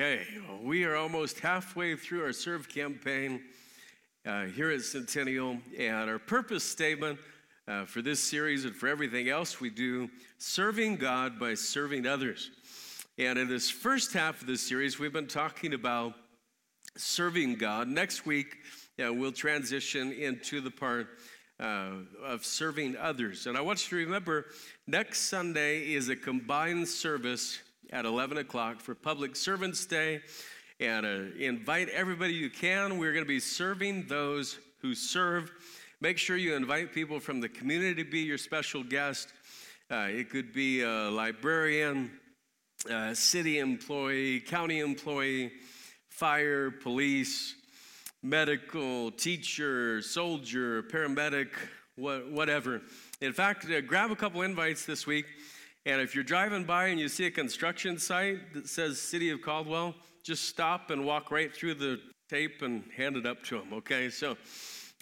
Okay, we are almost halfway through our Serve campaign uh, here at Centennial, and our purpose statement uh, for this series and for everything else we do serving God by serving others. And in this first half of this series, we've been talking about serving God. Next week, uh, we'll transition into the part uh, of serving others. And I want you to remember next Sunday is a combined service at 11 o'clock for Public Servants Day. And uh, invite everybody you can. We're going to be serving those who serve. Make sure you invite people from the community to be your special guest. Uh, it could be a librarian, a city employee, county employee, fire, police, medical, teacher, soldier, paramedic, whatever. In fact, uh, grab a couple invites this week and if you're driving by and you see a construction site that says City of Caldwell, just stop and walk right through the tape and hand it up to them, okay? So,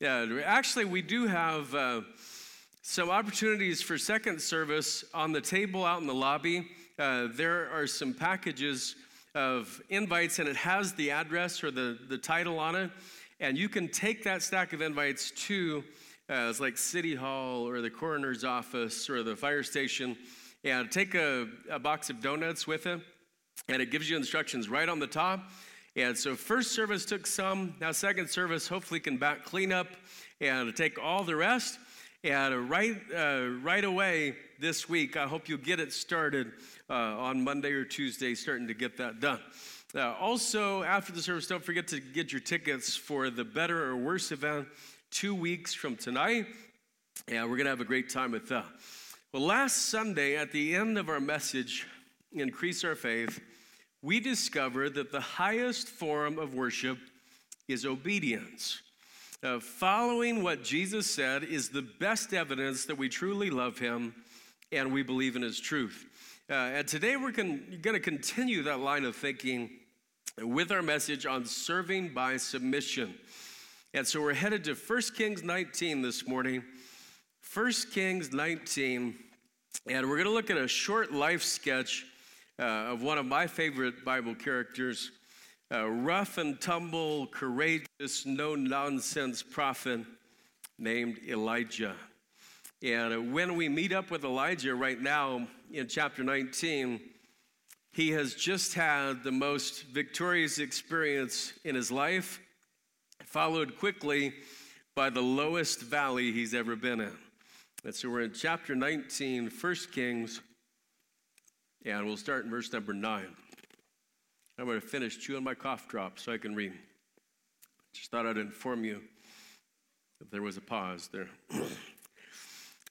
yeah, actually, we do have uh, some opportunities for second service on the table out in the lobby. Uh, there are some packages of invites, and it has the address or the, the title on it. And you can take that stack of invites to, uh, it's like City Hall or the coroner's office or the fire station and take a, a box of donuts with it, and it gives you instructions right on the top. And so, first service took some. Now, second service hopefully can back clean up and take all the rest. And right, uh, right away this week, I hope you get it started uh, on Monday or Tuesday, starting to get that done. Uh, also, after the service, don't forget to get your tickets for the Better or Worse event two weeks from tonight. Yeah, we're going to have a great time with that. Well, last Sunday, at the end of our message, Increase Our Faith, we discovered that the highest form of worship is obedience. Uh, following what Jesus said is the best evidence that we truly love Him and we believe in His truth. Uh, and today we're going to continue that line of thinking with our message on serving by submission. And so we're headed to 1 Kings 19 this morning. 1 Kings 19, and we're going to look at a short life sketch uh, of one of my favorite Bible characters, a rough and tumble, courageous, no nonsense prophet named Elijah. And when we meet up with Elijah right now in chapter 19, he has just had the most victorious experience in his life, followed quickly by the lowest valley he's ever been in. And so we're in chapter 19, 1 Kings, and we'll start in verse number 9. I'm going to finish chewing my cough drop so I can read. Just thought I'd inform you that there was a pause there. All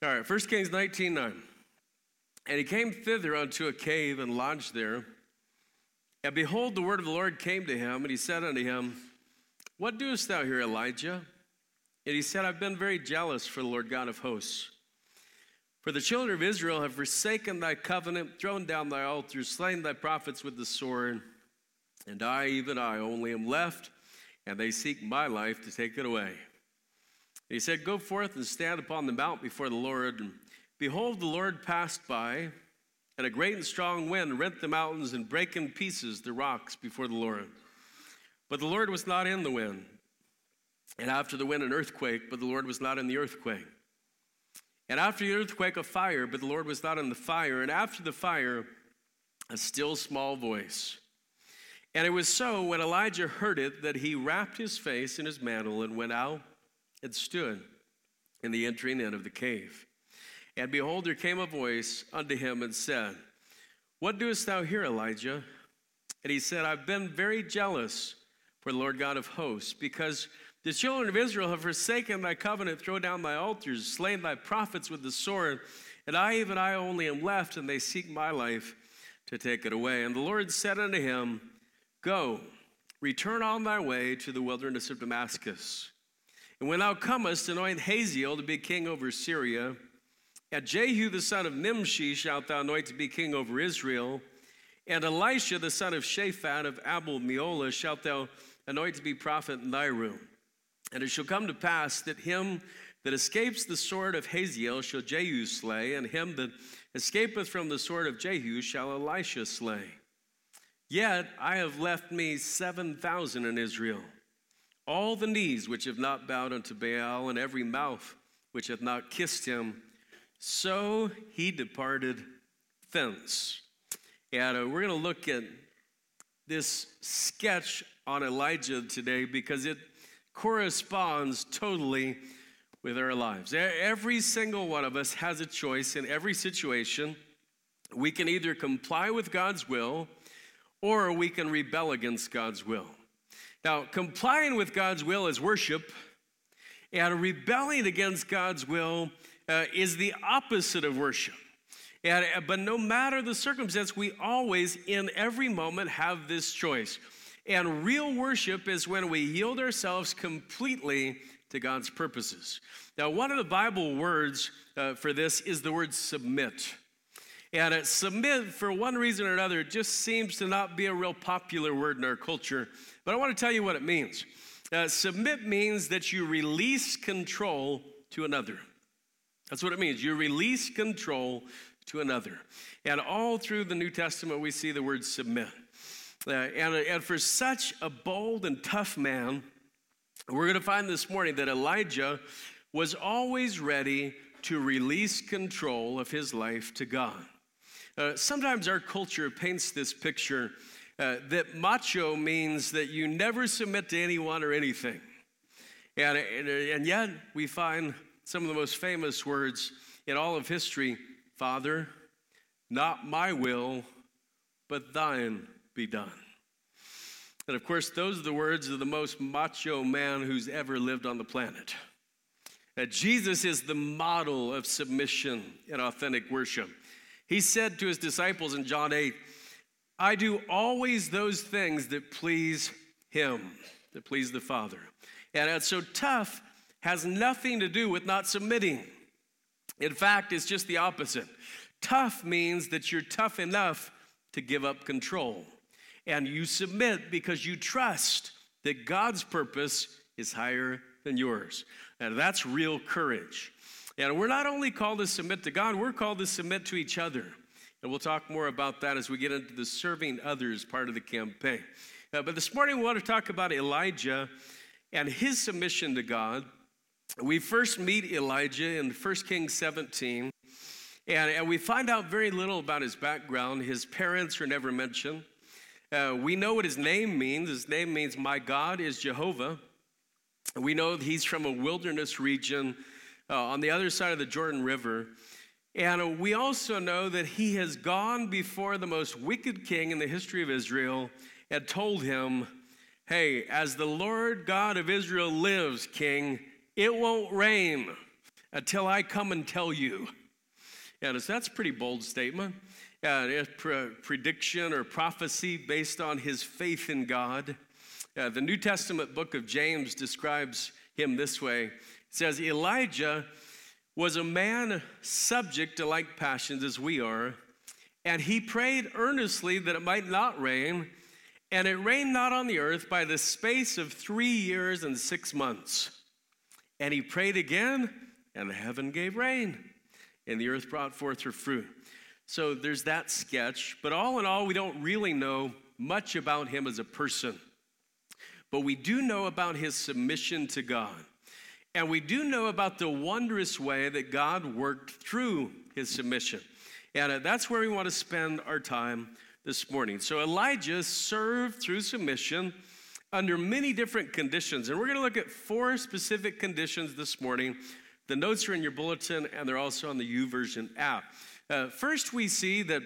right, 1 Kings 19, 9. And he came thither unto a cave and lodged there. And behold, the word of the Lord came to him, and he said unto him, What doest thou here, Elijah? And he said, I've been very jealous for the Lord God of hosts. For the children of Israel have forsaken thy covenant, thrown down thy altars, slain thy prophets with the sword, and I, even I, only am left, and they seek my life to take it away. And he said, Go forth and stand upon the mount before the Lord. And behold, the Lord passed by, and a great and strong wind rent the mountains and brake in pieces the rocks before the Lord. But the Lord was not in the wind. And after the wind, an earthquake, but the Lord was not in the earthquake. And after the earthquake, a fire, but the Lord was not in the fire. And after the fire, a still small voice. And it was so when Elijah heard it that he wrapped his face in his mantle and went out and stood in the entering in of the cave. And behold, there came a voice unto him and said, What doest thou here, Elijah? And he said, I've been very jealous for the Lord God of hosts, because the children of Israel have forsaken thy covenant, thrown down thy altars, slain thy prophets with the sword, and I, even I only, am left, and they seek my life to take it away. And the Lord said unto him, Go, return on thy way to the wilderness of Damascus. And when thou comest, anoint Hazael to be king over Syria. And Jehu the son of Nimshi shalt thou anoint to be king over Israel. And Elisha the son of Shaphat of Abel Meholah shalt thou anoint to be prophet in thy room. And it shall come to pass that him that escapes the sword of Hazael shall Jehu slay, and him that escapeth from the sword of Jehu shall Elisha slay. Yet I have left me 7,000 in Israel, all the knees which have not bowed unto Baal, and every mouth which hath not kissed him. So he departed thence. And uh, we're going to look at this sketch on Elijah today because it corresponds totally with our lives. Every single one of us has a choice in every situation. We can either comply with God's will or we can rebel against God's will. Now, complying with God's will is worship, and rebelling against God's will uh, is the opposite of worship. And, uh, but no matter the circumstance, we always, in every moment, have this choice. And real worship is when we yield ourselves completely to God's purposes. Now, one of the Bible words uh, for this is the word submit. And submit, for one reason or another, just seems to not be a real popular word in our culture. But I want to tell you what it means. Uh, submit means that you release control to another. That's what it means. You release control to another. And all through the New Testament, we see the word submit. Uh, and, and for such a bold and tough man, we're going to find this morning that Elijah was always ready to release control of his life to God. Uh, sometimes our culture paints this picture uh, that macho means that you never submit to anyone or anything. And, and, and yet, we find some of the most famous words in all of history Father, not my will, but thine be done. And of course, those are the words of the most macho man who's ever lived on the planet. That Jesus is the model of submission and authentic worship. He said to his disciples in John 8, I do always those things that please him, that please the Father. And it's so tough has nothing to do with not submitting. In fact, it's just the opposite. Tough means that you're tough enough to give up control and you submit because you trust that God's purpose is higher than yours. And that's real courage. And we're not only called to submit to God, we're called to submit to each other. And we'll talk more about that as we get into the serving others part of the campaign. Uh, but this morning we want to talk about Elijah and his submission to God. We first meet Elijah in 1 Kings 17, and, and we find out very little about his background. His parents are never mentioned. Uh, we know what his name means. His name means, My God is Jehovah. We know he's from a wilderness region uh, on the other side of the Jordan River. And uh, we also know that he has gone before the most wicked king in the history of Israel and told him, Hey, as the Lord God of Israel lives, king, it won't rain until I come and tell you. And that's a pretty bold statement uh, pre- prediction or prophecy based on his faith in God. Uh, the New Testament book of James describes him this way it says, Elijah was a man subject to like passions as we are, and he prayed earnestly that it might not rain, and it rained not on the earth by the space of three years and six months. And he prayed again, and heaven gave rain, and the earth brought forth her fruit. So there's that sketch. But all in all, we don't really know much about him as a person. But we do know about his submission to God. And we do know about the wondrous way that God worked through his submission. And uh, that's where we want to spend our time this morning. So Elijah served through submission under many different conditions. And we're going to look at four specific conditions this morning. The notes are in your bulletin, and they're also on the YouVersion app. Uh, first, we see that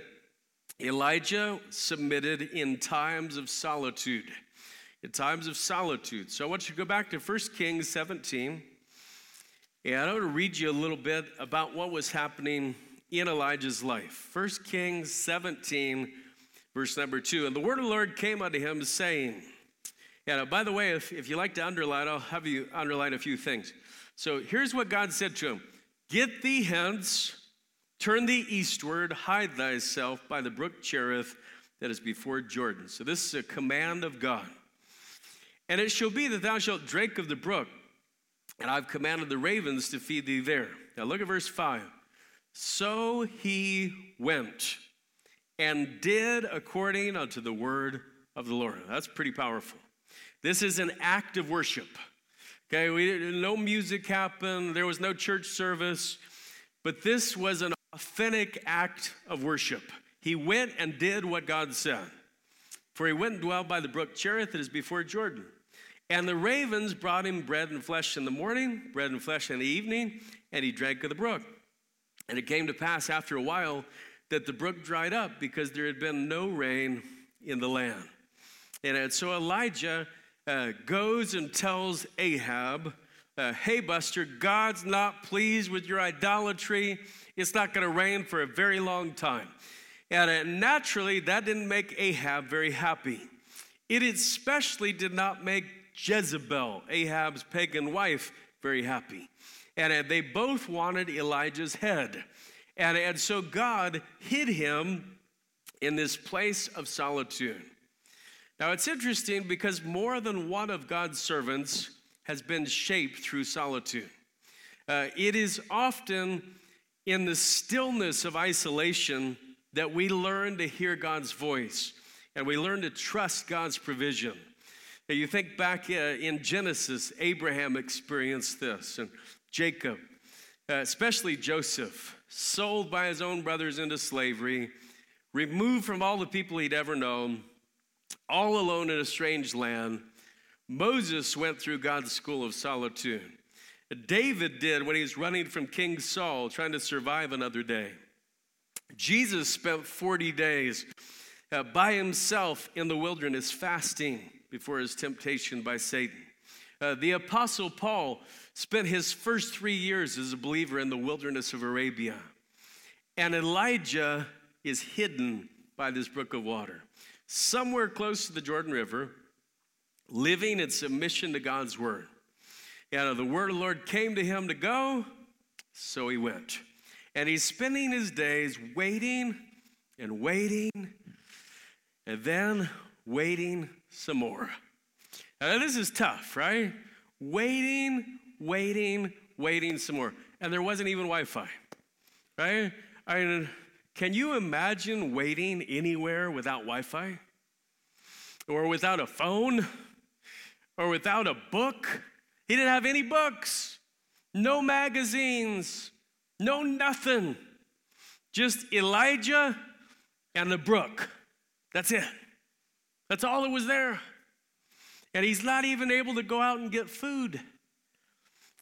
Elijah submitted in times of solitude. In times of solitude. So I want you to go back to 1 Kings 17. And I want to read you a little bit about what was happening in Elijah's life. 1 Kings 17, verse number 2. And the word of the Lord came unto him, saying, and uh, by the way, if, if you like to underline, I'll have you underline a few things. So here's what God said to him Get thee hence Turn thee eastward, hide thyself by the brook Cherith that is before Jordan. So this is a command of God. And it shall be that thou shalt drink of the brook, and I've commanded the ravens to feed thee there. Now look at verse 5. So he went and did according unto the word of the Lord. That's pretty powerful. This is an act of worship. Okay, we no music happened, there was no church service, but this was an authentic act of worship. He went and did what God said. For he went and dwelt by the brook Cherith that is before Jordan. And the ravens brought him bread and flesh in the morning, bread and flesh in the evening, and he drank of the brook. And it came to pass after a while that the brook dried up because there had been no rain in the land. And so Elijah uh, goes and tells Ahab, uh, Hey, Buster, God's not pleased with your idolatry. It's not going to rain for a very long time. And uh, naturally, that didn't make Ahab very happy. It especially did not make Jezebel, Ahab's pagan wife, very happy. And uh, they both wanted Elijah's head. And, and so God hid him in this place of solitude. Now it's interesting because more than one of God's servants has been shaped through solitude. Uh, it is often in the stillness of isolation that we learn to hear God's voice and we learn to trust God's provision. You think back uh, in Genesis, Abraham experienced this, and Jacob, uh, especially Joseph, sold by his own brothers into slavery, removed from all the people he'd ever known, all alone in a strange land. Moses went through God's school of solitude. David did when he was running from King Saul, trying to survive another day. Jesus spent 40 days uh, by himself in the wilderness fasting before his temptation by Satan. Uh, the Apostle Paul spent his first three years as a believer in the wilderness of Arabia. And Elijah is hidden by this brook of water, somewhere close to the Jordan River, living in submission to God's word. And the word of the Lord came to him to go, so he went. And he's spending his days waiting and waiting and then waiting some more. Now, this is tough, right? Waiting, waiting, waiting some more. And there wasn't even Wi Fi, right? I mean, can you imagine waiting anywhere without Wi Fi? Or without a phone? Or without a book? He didn't have any books, no magazines, no nothing. Just Elijah and the brook. That's it. That's all that was there. And he's not even able to go out and get food.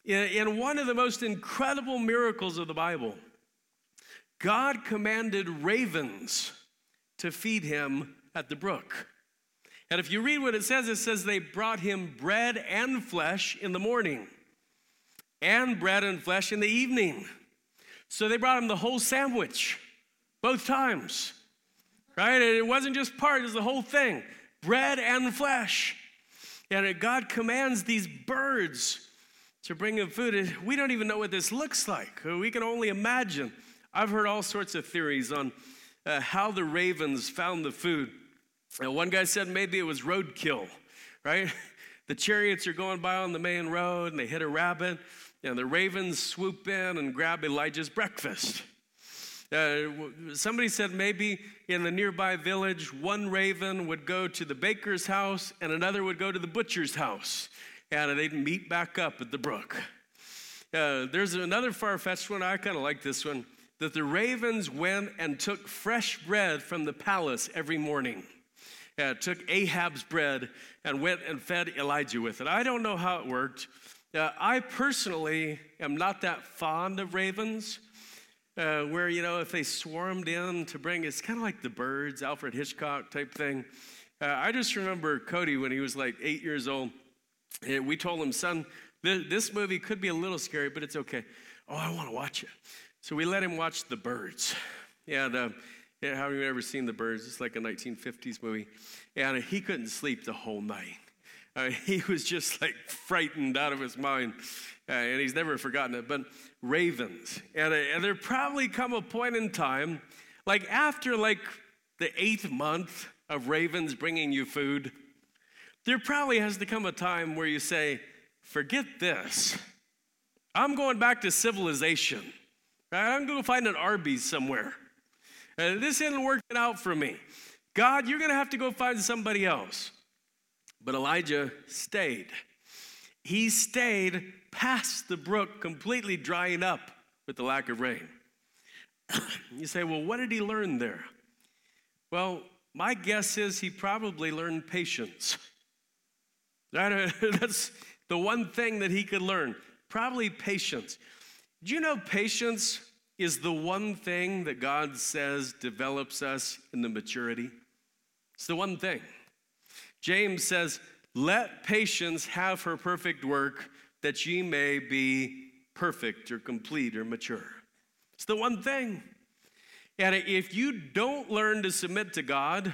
In, one of the most incredible miracles of the Bible, God commanded ravens to feed him at the brook. And if you read what it says, it says they brought him bread and flesh in the morning and bread and flesh in the evening. So they brought him the whole sandwich both times, right? And it wasn't just part, it was the whole thing bread and flesh. And God commands these birds to bring him food. We don't even know what this looks like. We can only imagine. I've heard all sorts of theories on uh, how the ravens found the food. Uh, one guy said maybe it was roadkill, right? The chariots are going by on the main road and they hit a rabbit, and the ravens swoop in and grab Elijah's breakfast. Uh, somebody said maybe in the nearby village, one raven would go to the baker's house and another would go to the butcher's house, and they'd meet back up at the brook. Uh, there's another far fetched one, I kind of like this one, that the ravens went and took fresh bread from the palace every morning. Uh, took Ahab's bread and went and fed Elijah with it. I don't know how it worked. Uh, I personally am not that fond of ravens uh, where, you know, if they swarmed in to bring, it's kind of like the birds, Alfred Hitchcock type thing. Uh, I just remember Cody when he was like eight years old. And we told him, son, this movie could be a little scary, but it's okay. Oh, I want to watch it. So we let him watch The Birds. Yeah, the, yeah, have you ever seen The Birds? It's like a 1950s movie. And he couldn't sleep the whole night. Uh, he was just like frightened out of his mind. Uh, and he's never forgotten it. But ravens. And, uh, and there probably come a point in time, like after like the eighth month of ravens bringing you food, there probably has to come a time where you say, forget this. I'm going back to civilization. Right? I'm going to find an Arby's somewhere. Uh, this isn't working out for me. God, you're going to have to go find somebody else. But Elijah stayed. He stayed past the brook completely drying up with the lack of rain. you say, well, what did he learn there? Well, my guess is he probably learned patience. That's the one thing that he could learn. Probably patience. Do you know patience is the one thing that God says develops us in the maturity? It's the one thing. James says, Let patience have her perfect work, that ye may be perfect or complete or mature. It's the one thing. And if you don't learn to submit to God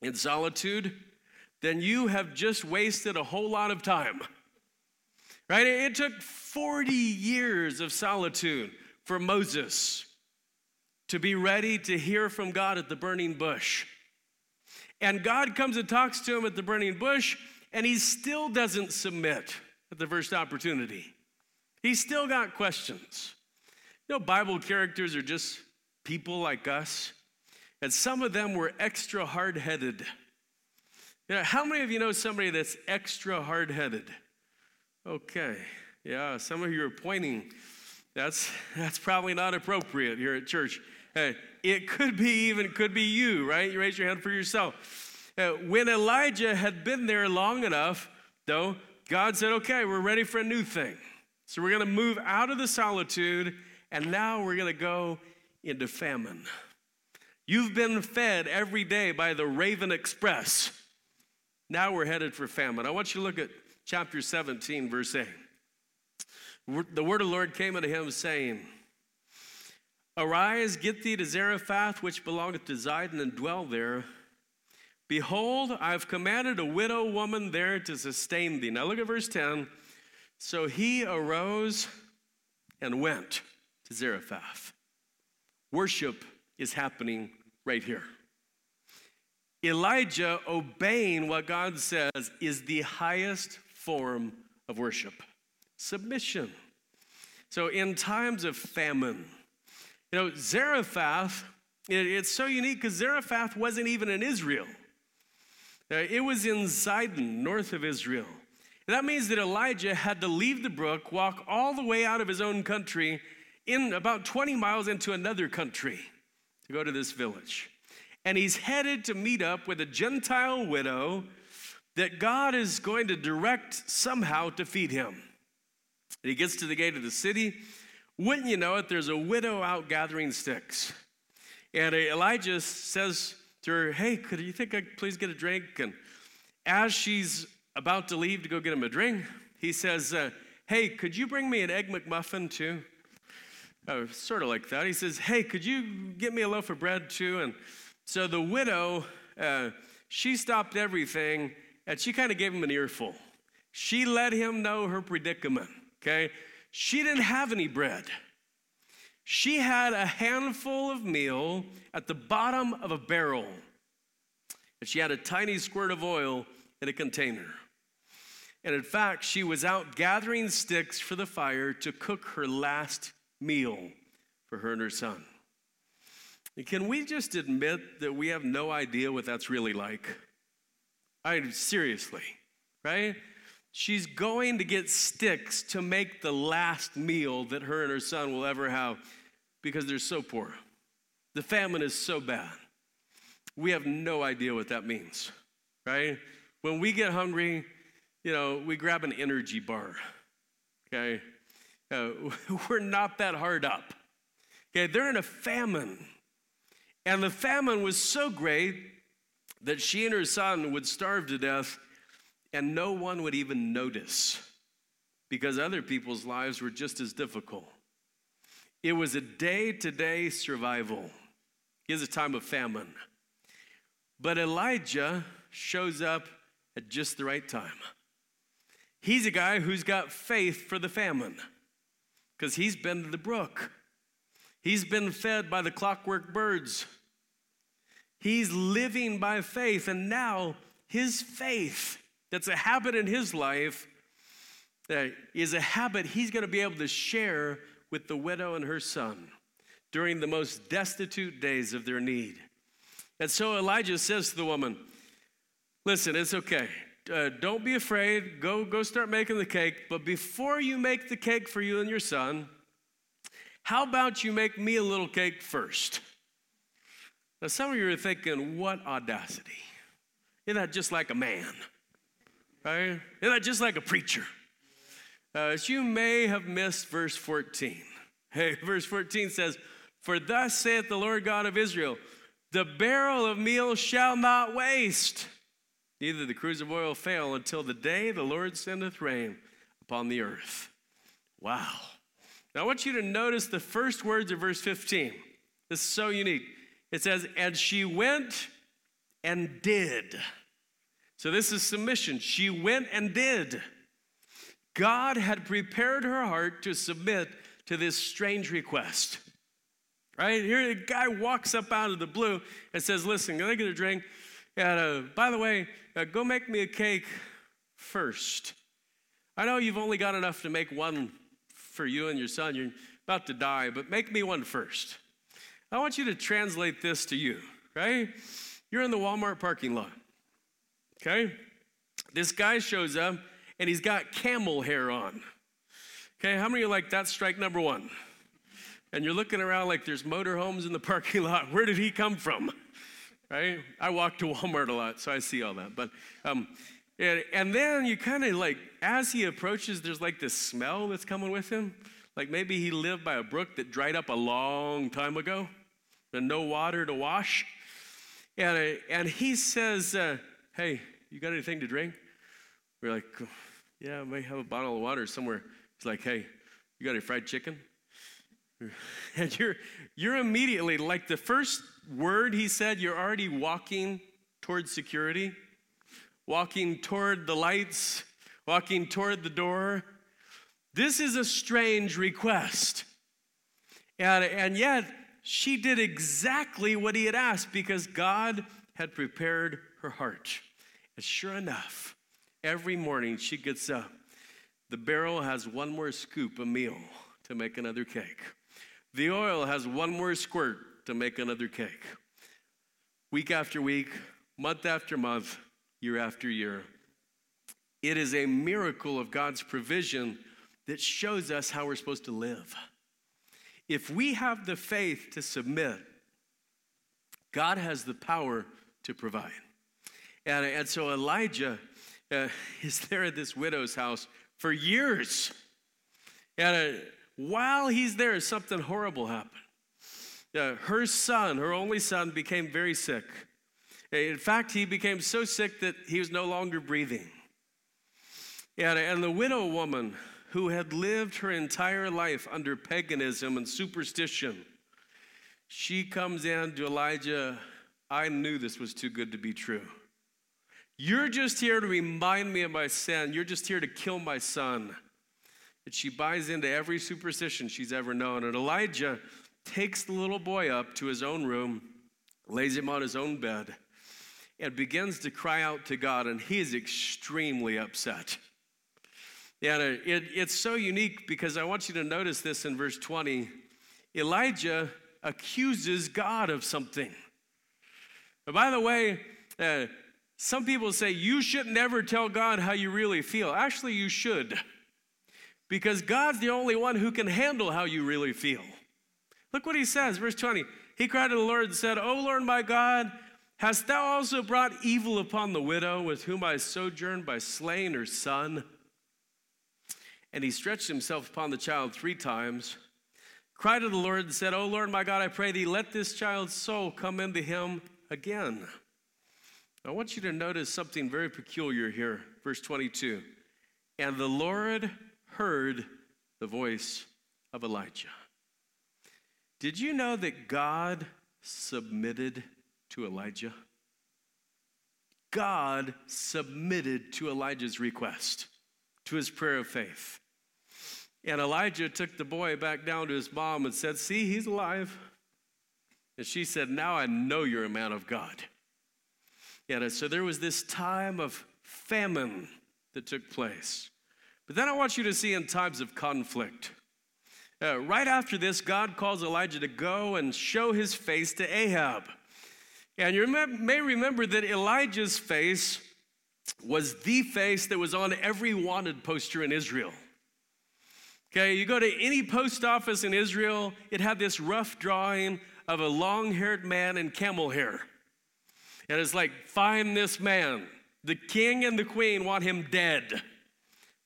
in solitude, then you have just wasted a whole lot of time. Right? It took 40 years of solitude for Moses to be ready to hear from God at the burning bush. And God comes and talks to him at the burning bush, and he still doesn't submit at the first opportunity. He's still got questions. You know, Bible characters are just people like us, and some of them were extra hard headed. You know, how many of you know somebody that's extra hard headed? Okay, yeah, some of you are pointing. That's, that's probably not appropriate here at church. Hey, it could be even could be you, right? You raise your hand for yourself. Uh, when Elijah had been there long enough, though, God said, "Okay, we're ready for a new thing. So we're going to move out of the solitude, and now we're going to go into famine. You've been fed every day by the Raven Express. Now we're headed for famine. I want you to look at chapter 17, verse 8. The word of the Lord came unto him, saying, Arise, get thee to Zarephath, which belongeth to Zidon, and dwell there. Behold, I have commanded a widow woman there to sustain thee. Now look at verse 10. So he arose and went to Zarephath. Worship is happening right here. Elijah obeying what God says is the highest form of worship submission. So, in times of famine, you know, Zarephath, it, it's so unique because Zarephath wasn't even in Israel. Uh, it was in Zidon, north of Israel. And that means that Elijah had to leave the brook, walk all the way out of his own country, in about 20 miles into another country to go to this village. And he's headed to meet up with a Gentile widow that God is going to direct somehow to feed him. And he gets to the gate of the city. Wouldn't you know it, there's a widow out gathering sticks. And Elijah says to her, Hey, could you think I could please get a drink? And as she's about to leave to go get him a drink, he says, uh, Hey, could you bring me an egg McMuffin too? Uh, sort of like that. He says, Hey, could you get me a loaf of bread too? And so the widow, uh, she stopped everything and she kind of gave him an earful. She let him know her predicament, okay? She didn't have any bread. She had a handful of meal at the bottom of a barrel, and she had a tiny squirt of oil in a container. And in fact, she was out gathering sticks for the fire to cook her last meal for her and her son. And can we just admit that we have no idea what that's really like? I seriously, right? She's going to get sticks to make the last meal that her and her son will ever have because they're so poor. The famine is so bad. We have no idea what that means, right? When we get hungry, you know, we grab an energy bar, okay? Uh, we're not that hard up. Okay, they're in a famine. And the famine was so great that she and her son would starve to death and no one would even notice because other people's lives were just as difficult. It was a day to day survival. Here's a time of famine. But Elijah shows up at just the right time. He's a guy who's got faith for the famine because he's been to the brook. He's been fed by the clockwork birds. He's living by faith, and now his faith, that's a habit in his life, that is a habit he's going to be able to share with the widow and her son during the most destitute days of their need. And so Elijah says to the woman, Listen, it's okay. Uh, don't be afraid. Go, go start making the cake. But before you make the cake for you and your son, how about you make me a little cake first? Now, some of you are thinking, what audacity? Isn't that just like a man? Right? Isn't that just like a preacher? Uh, you may have missed verse 14. Hey, verse 14 says, For thus saith the Lord God of Israel, the barrel of meal shall not waste, neither the cruse of oil fail until the day the Lord sendeth rain upon the earth. Wow. Now I want you to notice the first words of verse 15. This is so unique. It says, And she went and did. So this is submission. She went and did. God had prepared her heart to submit to this strange request. Right? Here, the guy walks up out of the blue and says, Listen, can I get a drink? And uh, by the way, uh, go make me a cake first. I know you've only got enough to make one for you and your son. You're about to die, but make me one first. I want you to translate this to you, right? You're in the Walmart parking lot, okay? This guy shows up and he's got camel hair on. Okay, how many are like that's strike number one? And you're looking around like there's motorhomes in the parking lot. Where did he come from? Right? I walk to Walmart a lot, so I see all that. But um, and, and then you kind of like, as he approaches, there's like this smell that's coming with him. Like maybe he lived by a brook that dried up a long time ago and no water to wash. And, uh, and he says, uh, Hey, you got anything to drink? We're like, Yeah, I may have a bottle of water somewhere. He's like, Hey, you got any fried chicken? And you're, you're immediately, like the first word he said, you're already walking towards security, walking toward the lights, walking toward the door. This is a strange request. And, and yet, she did exactly what he had asked because God had prepared her heart. And sure enough, every morning she gets up. The barrel has one more scoop of meal to make another cake. The oil has one more squirt to make another cake. Week after week, month after month, year after year. It is a miracle of God's provision that shows us how we're supposed to live. If we have the faith to submit, God has the power to provide. And, and so Elijah uh, is there at this widow's house for years. And uh, while he's there, something horrible happened. Uh, her son, her only son, became very sick. In fact, he became so sick that he was no longer breathing. And, and the widow woman who had lived her entire life under paganism and superstition, she comes in to Elijah. I knew this was too good to be true. You're just here to remind me of my sin. You're just here to kill my son. And she buys into every superstition she's ever known. And Elijah takes the little boy up to his own room, lays him on his own bed, and begins to cry out to God. And he is extremely upset. Yeah, it, it's so unique because I want you to notice this in verse 20. Elijah accuses God of something. But by the way, uh, some people say you should never tell God how you really feel. Actually, you should, because God's the only one who can handle how you really feel. Look what he says, verse 20. He cried to the Lord and said, O Lord my God, hast thou also brought evil upon the widow with whom I sojourned by slaying her son? And he stretched himself upon the child three times, cried to the Lord, and said, O Lord my God, I pray thee, let this child's soul come into him again. I want you to notice something very peculiar here. Verse 22. And the Lord heard the voice of Elijah. Did you know that God submitted to Elijah? God submitted to Elijah's request, to his prayer of faith. And Elijah took the boy back down to his mom and said, See, he's alive. And she said, Now I know you're a man of God. So there was this time of famine that took place. But then I want you to see in times of conflict. Uh, right after this, God calls Elijah to go and show his face to Ahab. And you may remember that Elijah's face was the face that was on every wanted poster in Israel. Okay, you go to any post office in Israel, it had this rough drawing of a long haired man in camel hair. And it's like, find this man. The king and the queen want him dead.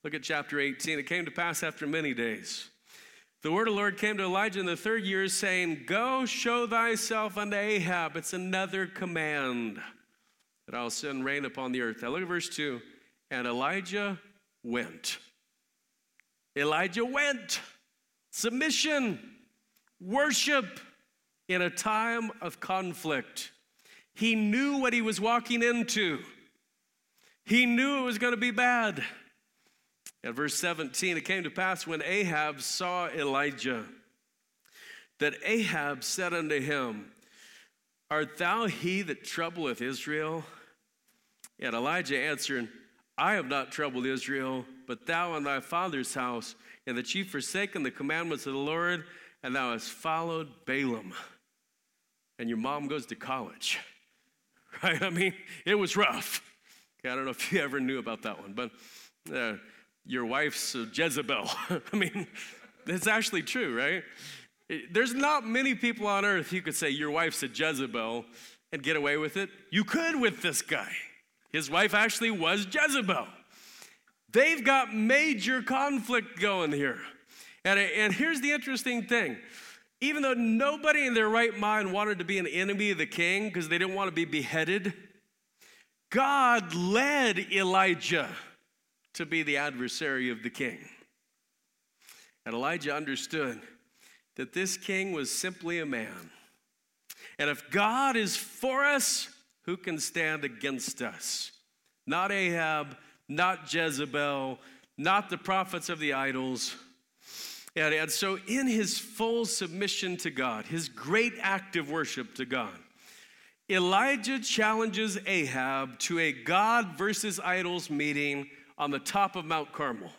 Look at chapter 18. It came to pass after many days. The word of the Lord came to Elijah in the third year, saying, Go show thyself unto Ahab. It's another command that I'll send rain upon the earth. Now look at verse 2. And Elijah went. Elijah went. Submission, worship in a time of conflict. He knew what he was walking into. He knew it was going to be bad. At verse 17, it came to pass when Ahab saw Elijah that Ahab said unto him, Art thou he that troubleth Israel? And Elijah answered, I have not troubled Israel, but thou and thy father's house, and that ye forsaken the commandments of the Lord, and thou hast followed Baalim. And your mom goes to college. Right? I mean, it was rough. Okay, I don't know if you ever knew about that one, but uh, your wife's Jezebel. I mean, it's actually true, right? There's not many people on earth who could say your wife's a Jezebel and get away with it. You could with this guy. His wife actually was Jezebel. They've got major conflict going here. And, and here's the interesting thing even though nobody in their right mind wanted to be an enemy of the king because they didn't want to be beheaded, God led Elijah to be the adversary of the king. And Elijah understood that this king was simply a man. And if God is for us, who can stand against us? Not Ahab, not Jezebel, not the prophets of the idols. And, and so, in his full submission to God, his great act of worship to God, Elijah challenges Ahab to a God versus idols meeting on the top of Mount Carmel.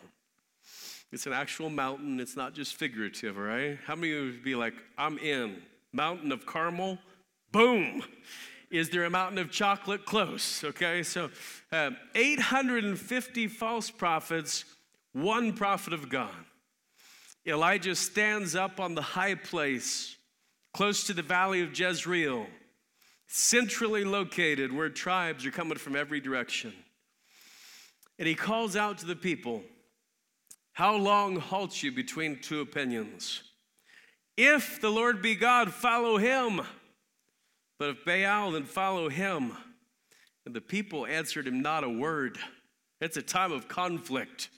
It's an actual mountain, it's not just figurative, all right? How many would be like, I'm in? Mountain of Carmel? Boom! Is there a mountain of chocolate? Close, okay? So, uh, 850 false prophets, one prophet of God. Elijah stands up on the high place, close to the valley of Jezreel, centrally located where tribes are coming from every direction. And he calls out to the people, How long halt you between two opinions? If the Lord be God, follow him. But if Baal, then follow him. And the people answered him not a word. It's a time of conflict.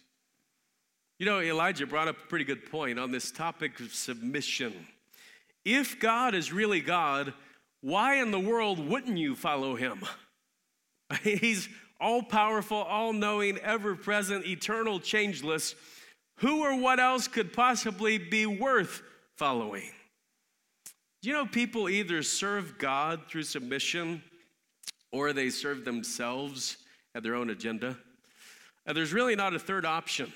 You know, Elijah brought up a pretty good point on this topic of submission. If God is really God, why in the world wouldn't you follow him? He's all powerful, all knowing, ever present, eternal, changeless. Who or what else could possibly be worth following? Do you know people either serve God through submission or they serve themselves at their own agenda? And there's really not a third option.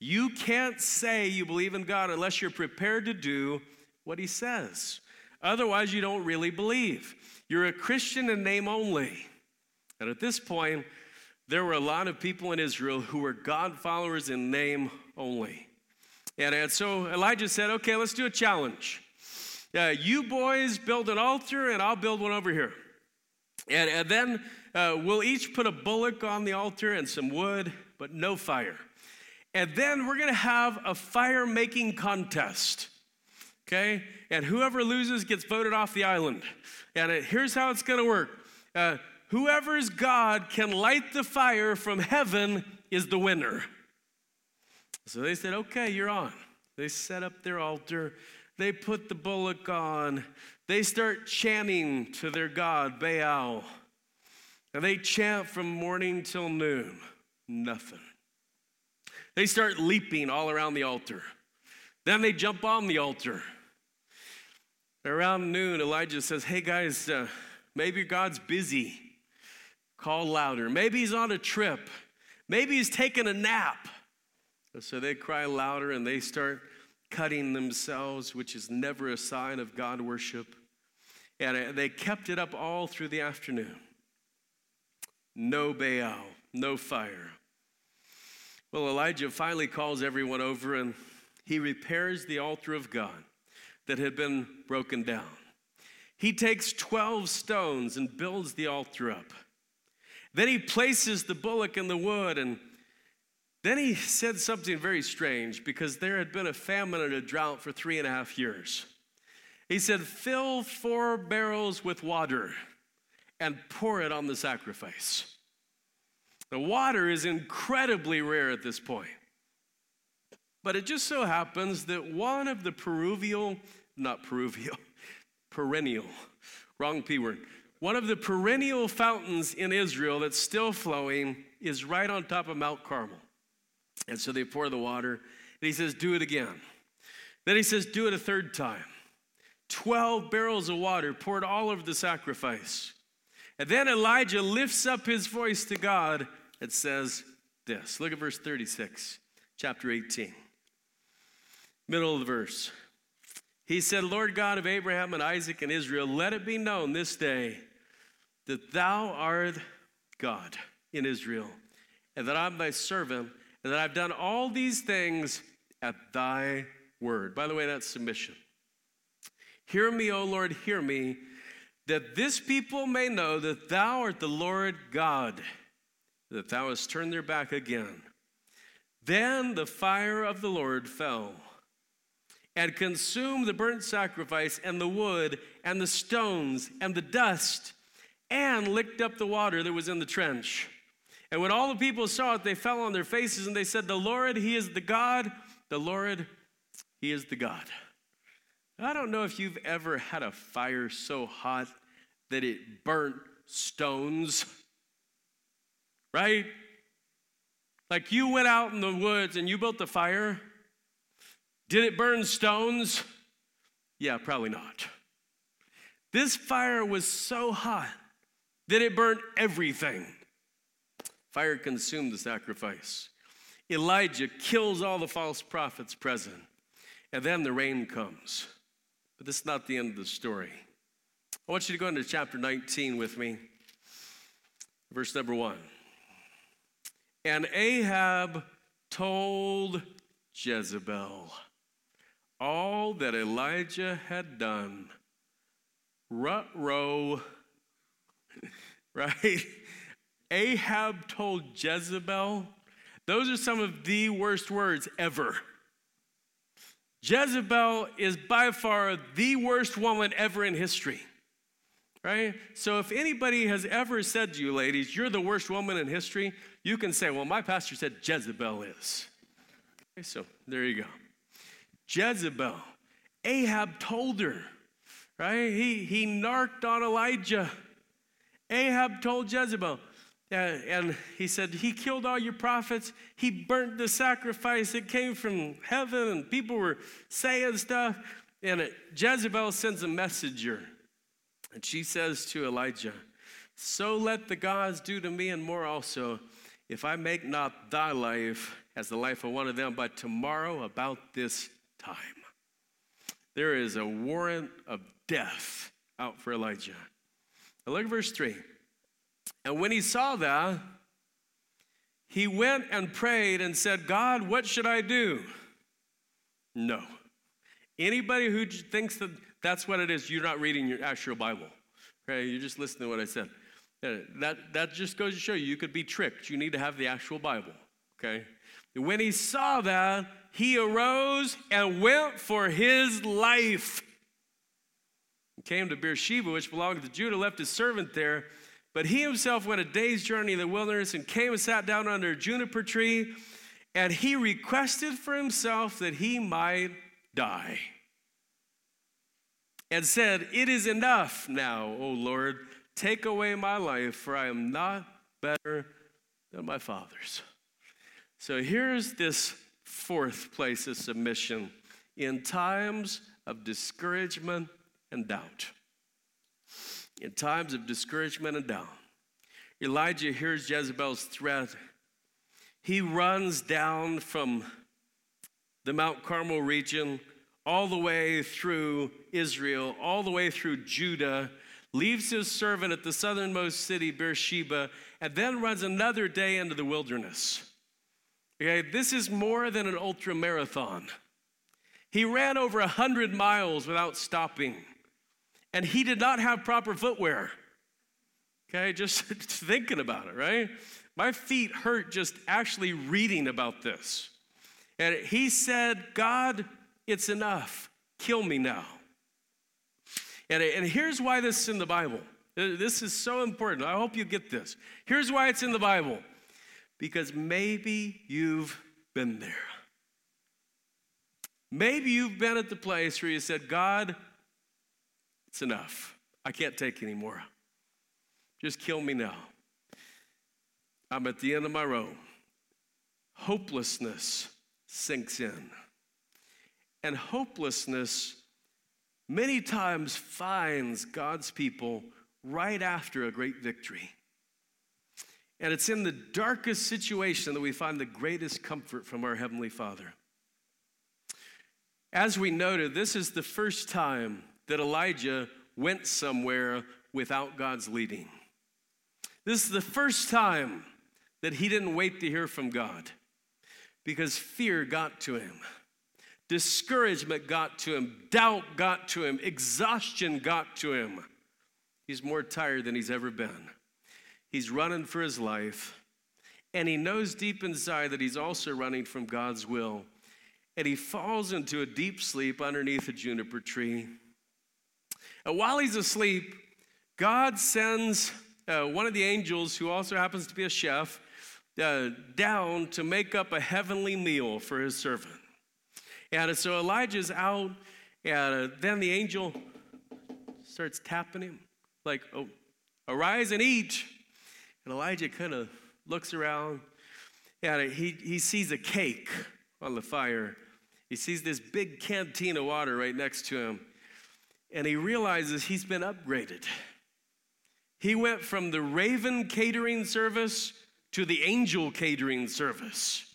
You can't say you believe in God unless you're prepared to do what He says. Otherwise, you don't really believe. You're a Christian in name only. And at this point, there were a lot of people in Israel who were God followers in name only. And, and so Elijah said, Okay, let's do a challenge. Uh, you boys build an altar, and I'll build one over here. And, and then uh, we'll each put a bullock on the altar and some wood, but no fire. And then we're to have a fire making contest. Okay? And whoever loses gets voted off the island. And it, here's how it's to work uh, whoever's God can light the fire from heaven is the winner. So they said, okay, you're on. They set up their altar, they put the bullock on, they start chanting to their God, Baal. And they chant from morning till noon. Nothing. They start leaping all around the altar. Then they jump on the altar. Around noon, Elijah says, Hey guys, uh, maybe God's busy. Call louder. Maybe he's on a trip. Maybe he's taking a nap. So they cry louder and they start cutting themselves, which is never a sign of God worship. And uh, they kept it up all through the afternoon. No Baal, no fire. Well, Elijah finally calls everyone over and he repairs the altar of God that had been broken down. He takes 12 stones and builds the altar up. Then he places the bullock in the wood and then he said something very strange because there had been a famine and a drought for three and a half years. He said, Fill four barrels with water and pour it on the sacrifice. The water is incredibly rare at this point. But it just so happens that one of the peruvial, not peruvial, perennial, wrong P word, one of the perennial fountains in Israel that's still flowing is right on top of Mount Carmel. And so they pour the water, and he says, Do it again. Then he says, Do it a third time. 12 barrels of water poured all over the sacrifice. And then Elijah lifts up his voice to God and says this. Look at verse 36, chapter 18. Middle of the verse. He said, Lord God of Abraham and Isaac and Israel, let it be known this day that thou art God in Israel, and that I'm thy servant, and that I've done all these things at thy word. By the way, that's submission. Hear me, O Lord, hear me, that this people may know that thou art the Lord God, that thou hast turned their back again. Then the fire of the Lord fell and consumed the burnt sacrifice and the wood and the stones and the dust and licked up the water that was in the trench. And when all the people saw it, they fell on their faces and they said, The Lord, He is the God. The Lord, He is the God. I don't know if you've ever had a fire so hot that it burnt stones, right? Like you went out in the woods and you built the fire. Did it burn stones? Yeah, probably not. This fire was so hot that it burned everything. Fire consumed the sacrifice. Elijah kills all the false prophets present, and then the rain comes. But this is not the end of the story. I want you to go into chapter 19 with me, verse number one. And Ahab told Jezebel all that Elijah had done. Rut row, right? Ahab told Jezebel, those are some of the worst words ever. Jezebel is by far the worst woman ever in history. Right? So if anybody has ever said to you, ladies, you're the worst woman in history, you can say, well, my pastor said Jezebel is. Okay, so there you go. Jezebel. Ahab told her, right? He, he narked on Elijah. Ahab told Jezebel, uh, and he said, He killed all your prophets. He burnt the sacrifice that came from heaven, and people were saying stuff. And Jezebel sends a messenger, and she says to Elijah, So let the gods do to me and more also, if I make not thy life as the life of one of them by tomorrow about this time. There is a warrant of death out for Elijah. Now look at verse 3. And when he saw that, he went and prayed and said, God, what should I do? No. Anybody who thinks that that's what it is, you're not reading your actual Bible. Okay, you're just listening to what I said. That, that just goes to show you you could be tricked. You need to have the actual Bible. Okay? When he saw that, he arose and went for his life. He came to Beersheba, which belonged to Judah, left his servant there. But he himself went a day's journey in the wilderness and came and sat down under a juniper tree. And he requested for himself that he might die. And said, It is enough now, O Lord. Take away my life, for I am not better than my fathers. So here's this fourth place of submission in times of discouragement and doubt. In times of discouragement and doubt, Elijah hears Jezebel's threat. He runs down from the Mount Carmel region, all the way through Israel, all the way through Judah, leaves his servant at the southernmost city, Beersheba, and then runs another day into the wilderness. Okay, this is more than an ultra marathon. He ran over 100 miles without stopping, and he did not have proper footwear. Okay, just thinking about it, right? My feet hurt just actually reading about this. And he said, God, it's enough. Kill me now. And, and here's why this is in the Bible. Uh, this is so important. I hope you get this. Here's why it's in the Bible because maybe you've been there. Maybe you've been at the place where you said, God, it's enough. I can't take anymore. Just kill me now. I'm at the end of my rope. Hopelessness sinks in. And hopelessness many times finds God's people right after a great victory. And it's in the darkest situation that we find the greatest comfort from our Heavenly Father. As we noted, this is the first time that Elijah went somewhere without God's leading. This is the first time that he didn't wait to hear from God because fear got to him. Discouragement got to him, doubt got to him, exhaustion got to him. He's more tired than he's ever been. He's running for his life, and he knows deep inside that he's also running from God's will. And he falls into a deep sleep underneath a juniper tree. And while he's asleep, God sends uh, one of the angels, who also happens to be a chef, uh, down to make up a heavenly meal for his servant. And so Elijah's out, and uh, then the angel starts tapping him, like, oh, arise and eat. And Elijah kind of looks around, and he, he sees a cake on the fire. He sees this big canteen of water right next to him, and he realizes he's been upgraded. He went from the raven catering service to the angel catering service.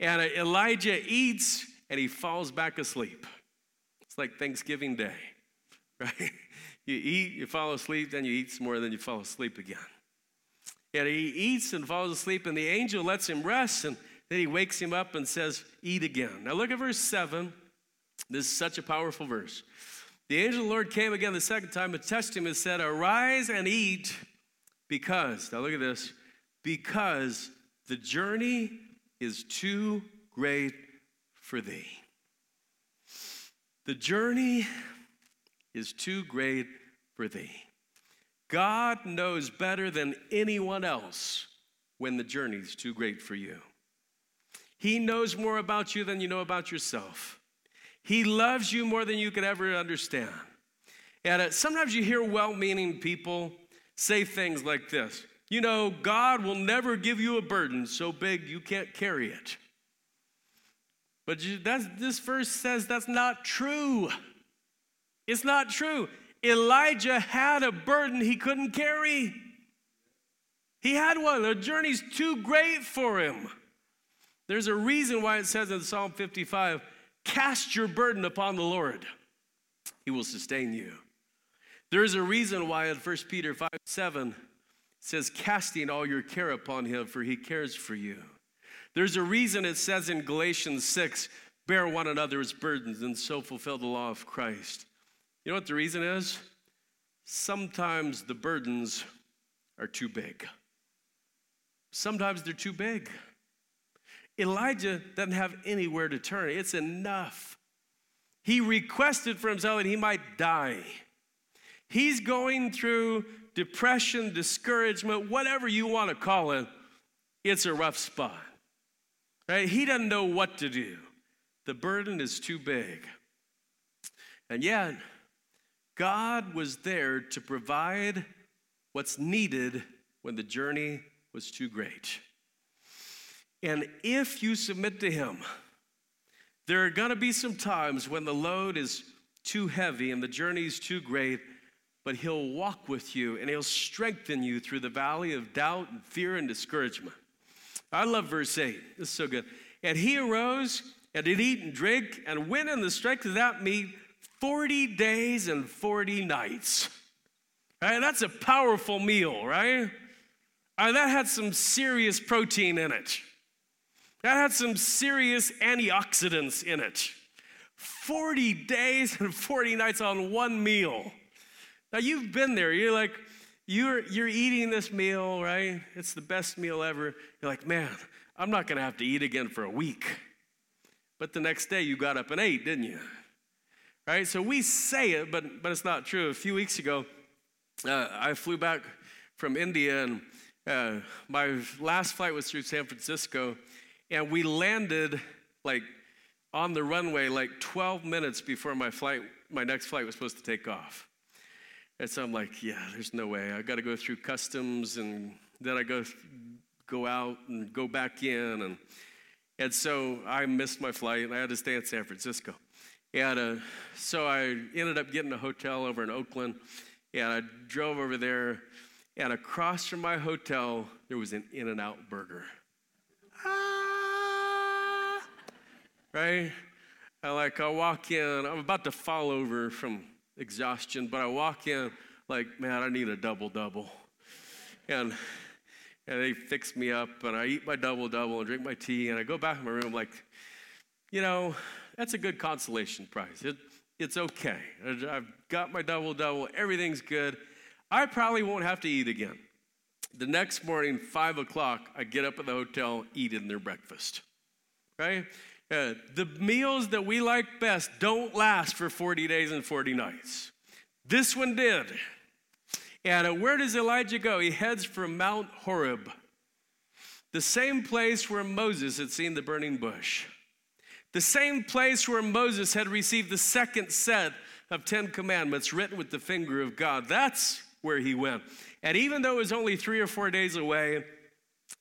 And uh, Elijah eats and he falls back asleep. It's like Thanksgiving Day, right? You eat, you fall asleep, then you eat some more, then you fall asleep again. And he eats and falls asleep, and the angel lets him rest, and then he wakes him up and says, Eat again. Now look at verse 7. This is such a powerful verse. The angel of the Lord came again the second time and touched him and said, Arise and eat, because, now look at this, because the journey is too great for thee. The journey is too great for thee. God knows better than anyone else when the journey is too great for you. He knows more about you than you know about yourself. He loves you more than you could ever understand. And uh, sometimes you hear well meaning people say things like this You know, God will never give you a burden so big you can't carry it. But this verse says that's not true. It's not true. Elijah had a burden he couldn't carry. He had one. The journey's too great for him. There's a reason why it says in Psalm 55 cast your burden upon the Lord, he will sustain you. There's a reason why in 1 Peter 5 7 says, casting all your care upon him, for he cares for you. There's a reason it says in Galatians 6, bear one another's burdens and so fulfill the law of Christ. You know what the reason is? Sometimes the burdens are too big. Sometimes they're too big. Elijah doesn't have anywhere to turn. It's enough. He requested for himself that he might die. He's going through depression, discouragement, whatever you want to call it. It's a rough spot. Right? He doesn't know what to do. The burden is too big. And yet, God was there to provide what's needed when the journey was too great. And if you submit to Him, there are going to be some times when the load is too heavy and the journey is too great, but He'll walk with you and He'll strengthen you through the valley of doubt and fear and discouragement. I love verse 8. This is so good. And he arose and did eat and drink and went in the strength of that meat 40 days and 40 nights. Right? That's a powerful meal, right? Uh, that had some serious protein in it. That had some serious antioxidants in it. 40 days and 40 nights on one meal. Now you've been there. You're like, you're, you're eating this meal, right? It's the best meal ever. You're like, man, I'm not going to have to eat again for a week. But the next day you got up and ate, didn't you? Right? So we say it, but, but it's not true. A few weeks ago, uh, I flew back from India, and uh, my last flight was through San Francisco, and we landed like on the runway like 12 minutes before my flight, my next flight was supposed to take off. And so I'm like, yeah, there's no way. I got to go through customs, and then I go go out and go back in, and and so I missed my flight, and I had to stay in San Francisco. And uh, so I ended up getting a hotel over in Oakland, and I drove over there, and across from my hotel there was an In-N-Out Burger. Ah, right? I like I walk in, I'm about to fall over from exhaustion, but I walk in like, man, I need a double double. And and they fix me up, and I eat my double double and drink my tea, and I go back in my room like, you know, that's a good consolation prize. It, it's okay. I've got my double double, everything's good. I probably won't have to eat again. The next morning, five o'clock, I get up at the hotel, eat in their breakfast. Right? Uh, the meals that we like best don't last for 40 days and 40 nights. This one did. And uh, where does Elijah go? He heads for Mount Horeb, the same place where Moses had seen the burning bush, the same place where Moses had received the second set of Ten Commandments written with the finger of God. That's where he went. And even though it was only three or four days away,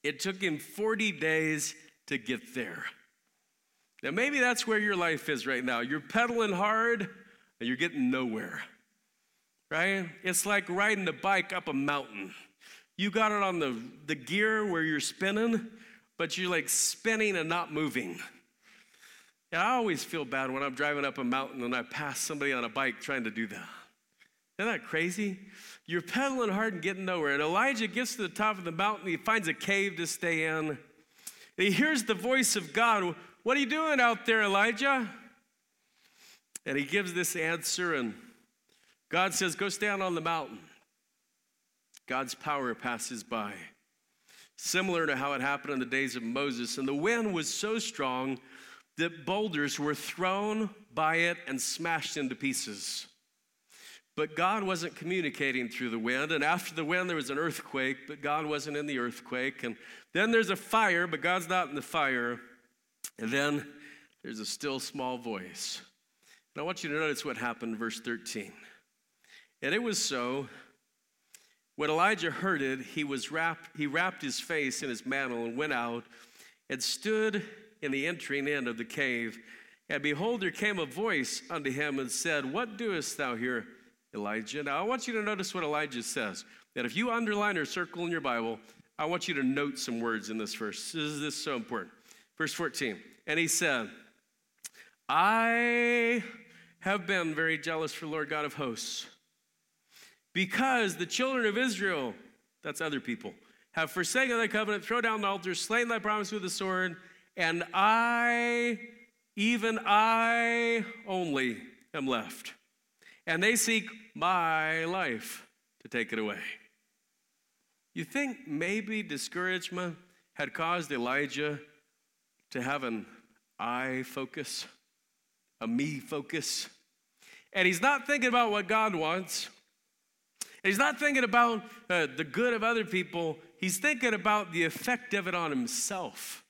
it took him 40 days to get there. Now, maybe that's where your life is right now. You're pedaling hard and you're getting nowhere right? It's like riding a bike up a mountain. You got it on the, the gear where you're spinning, but you're like spinning and not moving. And I always feel bad when I'm driving up a mountain and I pass somebody on a bike trying to do that. Isn't that crazy? You're pedaling hard and getting nowhere. And Elijah gets to the top of the mountain, he finds a cave to stay in. He hears the voice of God. What are you doing out there, Elijah? And he gives this answer, and God says, Go stand on the mountain. God's power passes by. Similar to how it happened in the days of Moses. And the wind was so strong that boulders were thrown by it and smashed into pieces. But God wasn't communicating through the wind. And after the wind, there was an earthquake, but God wasn't in the earthquake. And then there's a fire, but God's not in the fire. And then there's a still small voice. And I want you to notice what happened, verse 13. And it was so. When Elijah heard it, he, was wrapped, he wrapped his face in his mantle and went out and stood in the entering in of the cave. And behold, there came a voice unto him and said, What doest thou here, Elijah? Now, I want you to notice what Elijah says. That if you underline or circle in your Bible, I want you to note some words in this verse. Is, this is so important. Verse 14. And he said, I have been very jealous for Lord God of hosts because the children of Israel, that's other people, have forsaken thy covenant, throw down the altar, slain thy promise with the sword, and I, even I only, am left. And they seek my life to take it away. You think maybe discouragement had caused Elijah to have an I focus, a me focus? And he's not thinking about what God wants. He's not thinking about uh, the good of other people, he's thinking about the effect of it on himself.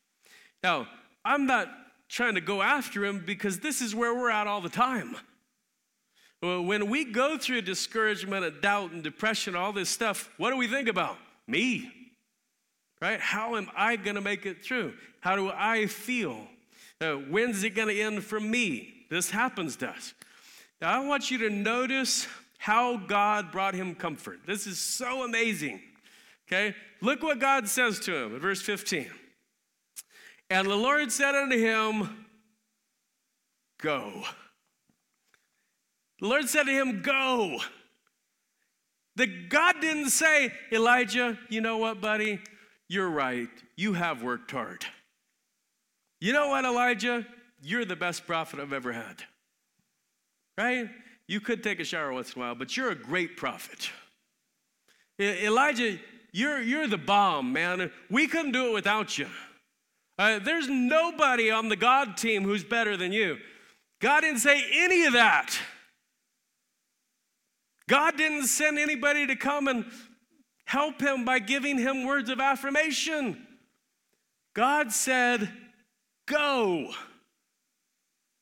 Now, I'm not trying to go after him because this is where we're at all the time. When we go through discouragement and doubt and depression, all this stuff, what do we think about? Me. Right? How am I going to make it through? How do I feel? Uh, when's it going to end for me? This happens to us. Now, I want you to notice how God brought him comfort. This is so amazing. Okay? Look what God says to him in verse 15. And the Lord said unto him, Go. The Lord said to him, Go. The God didn't say, Elijah, you know what, buddy? You're right. You have worked hard. You know what, Elijah? You're the best prophet I've ever had. Right? You could take a shower once in a while, but you're a great prophet. Elijah, you're, you're the bomb, man. We couldn't do it without you. Uh, there's nobody on the God team who's better than you. God didn't say any of that. God didn't send anybody to come and help him by giving him words of affirmation. God said, Go.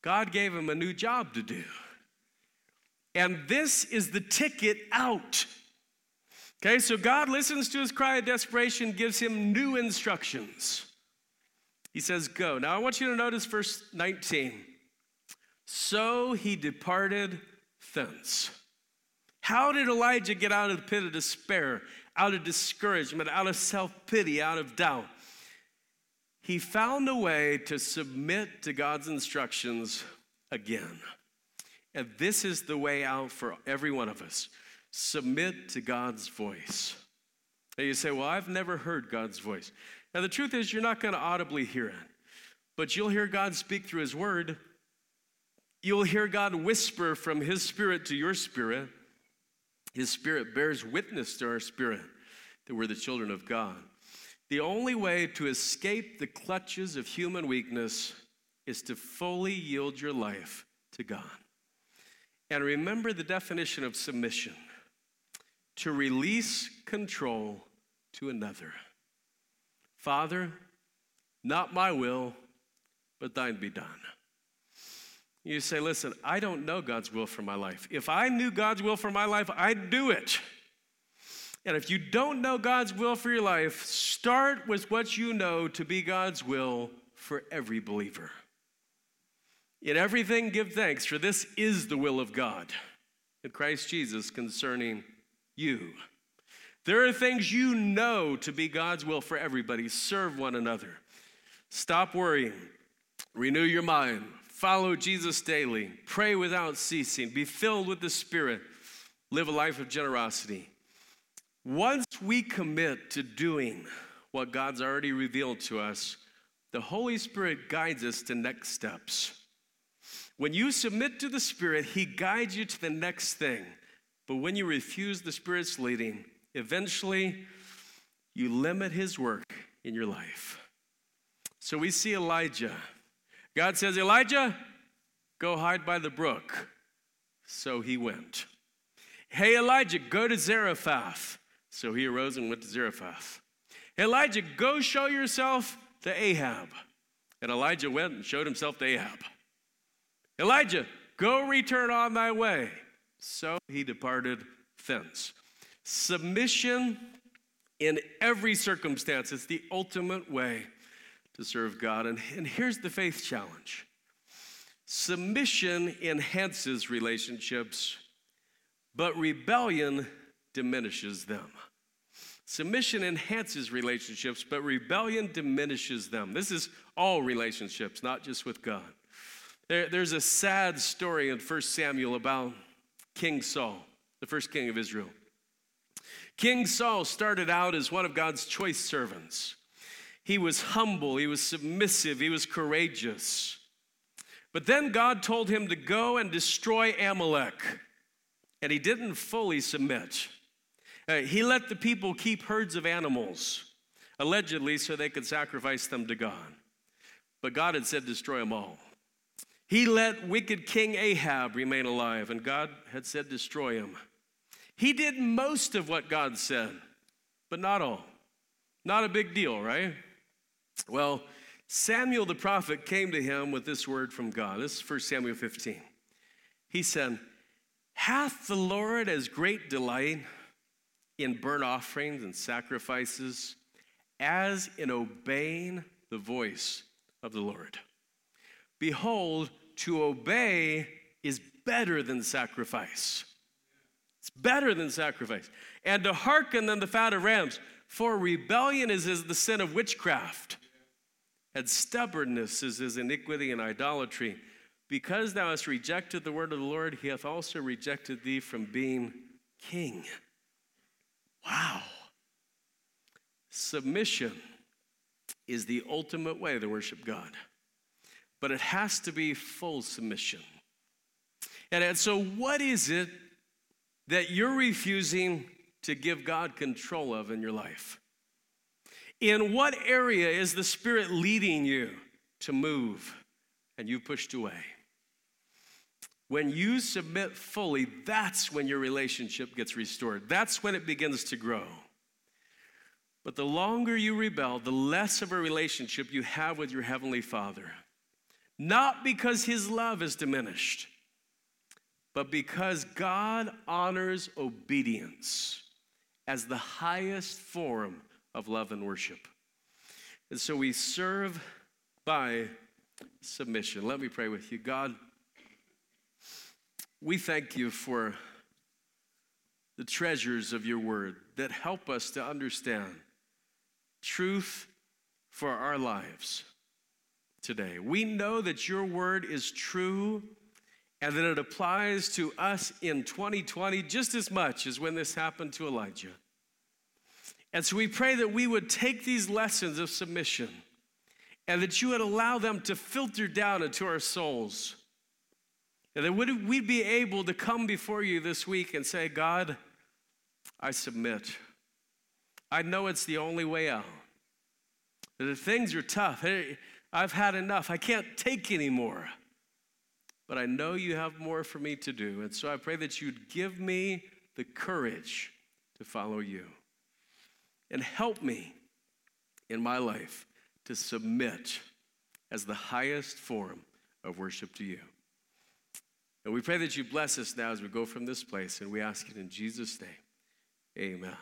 God gave him a new job to do. And this is the ticket out. Okay, so God listens to his cry of desperation, gives him new instructions. He says, Go. Now I want you to notice verse 19. So he departed thence. How did Elijah get out of the pit of despair, out of discouragement, out of self pity, out of doubt? He found a way to submit to God's instructions again. And this is the way out for every one of us submit to God's voice. And you say, Well, I've never heard God's voice. Now, the truth is, you're not going to audibly hear it, but you'll hear God speak through His Word. You'll hear God whisper from His Spirit to your spirit. His Spirit bears witness to our spirit that we're the children of God. The only way to escape the clutches of human weakness is to fully yield your life to God. And remember the definition of submission to release control to another. Father, not my will, but thine be done. You say, listen, I don't know God's will for my life. If I knew God's will for my life, I'd do it. And if you don't know God's will for your life, start with what you know to be God's will for every believer. In everything, give thanks, for this is the will of God in Christ Jesus concerning you. There are things you know to be God's will for everybody. Serve one another. Stop worrying. Renew your mind. Follow Jesus daily. Pray without ceasing. Be filled with the Spirit. Live a life of generosity. Once we commit to doing what God's already revealed to us, the Holy Spirit guides us to next steps. When you submit to the Spirit, He guides you to the next thing. But when you refuse the Spirit's leading, eventually you limit His work in your life. So we see Elijah. God says, Elijah, go hide by the brook. So he went. Hey, Elijah, go to Zarephath. So he arose and went to Zarephath. Elijah, go show yourself to Ahab. And Elijah went and showed himself to Ahab. Elijah, go return on thy way. So he departed thence. Submission in every circumstance is the ultimate way to serve God. And, and here's the faith challenge submission enhances relationships, but rebellion diminishes them. Submission enhances relationships, but rebellion diminishes them. This is all relationships, not just with God. There, there's a sad story in 1 Samuel about King Saul, the first king of Israel. King Saul started out as one of God's choice servants. He was humble, he was submissive, he was courageous. But then God told him to go and destroy Amalek, and he didn't fully submit. Uh, he let the people keep herds of animals, allegedly so they could sacrifice them to God. But God had said, destroy them all. He let wicked King Ahab remain alive, and God had said, destroy him. He did most of what God said, but not all. Not a big deal, right? Well, Samuel the prophet came to him with this word from God. This is 1 Samuel 15. He said, Hath the Lord as great delight in burnt offerings and sacrifices as in obeying the voice of the Lord? Behold, to obey is better than sacrifice. It's better than sacrifice. And to hearken than the fat of rams. For rebellion is the sin of witchcraft, and stubbornness is as iniquity and idolatry. Because thou hast rejected the word of the Lord, he hath also rejected thee from being king. Wow. Submission is the ultimate way to worship God, but it has to be full submission. And so, what is it that you're refusing to give God control of in your life? In what area is the Spirit leading you to move and you pushed away? When you submit fully, that's when your relationship gets restored. That's when it begins to grow. But the longer you rebel, the less of a relationship you have with your Heavenly Father. Not because His love is diminished, but because God honors obedience as the highest form of love and worship. And so we serve by submission. Let me pray with you. God, we thank you for the treasures of your word that help us to understand truth for our lives today. We know that your word is true and that it applies to us in 2020 just as much as when this happened to Elijah. And so we pray that we would take these lessons of submission and that you would allow them to filter down into our souls. And that we'd be able to come before you this week and say, God, I submit. I know it's the only way out. That if things are tough, hey, I've had enough. I can't take anymore. But I know you have more for me to do. And so I pray that you'd give me the courage to follow you and help me in my life to submit as the highest form of worship to you. And we pray that you bless us now as we go from this place, and we ask it in Jesus' name. Amen.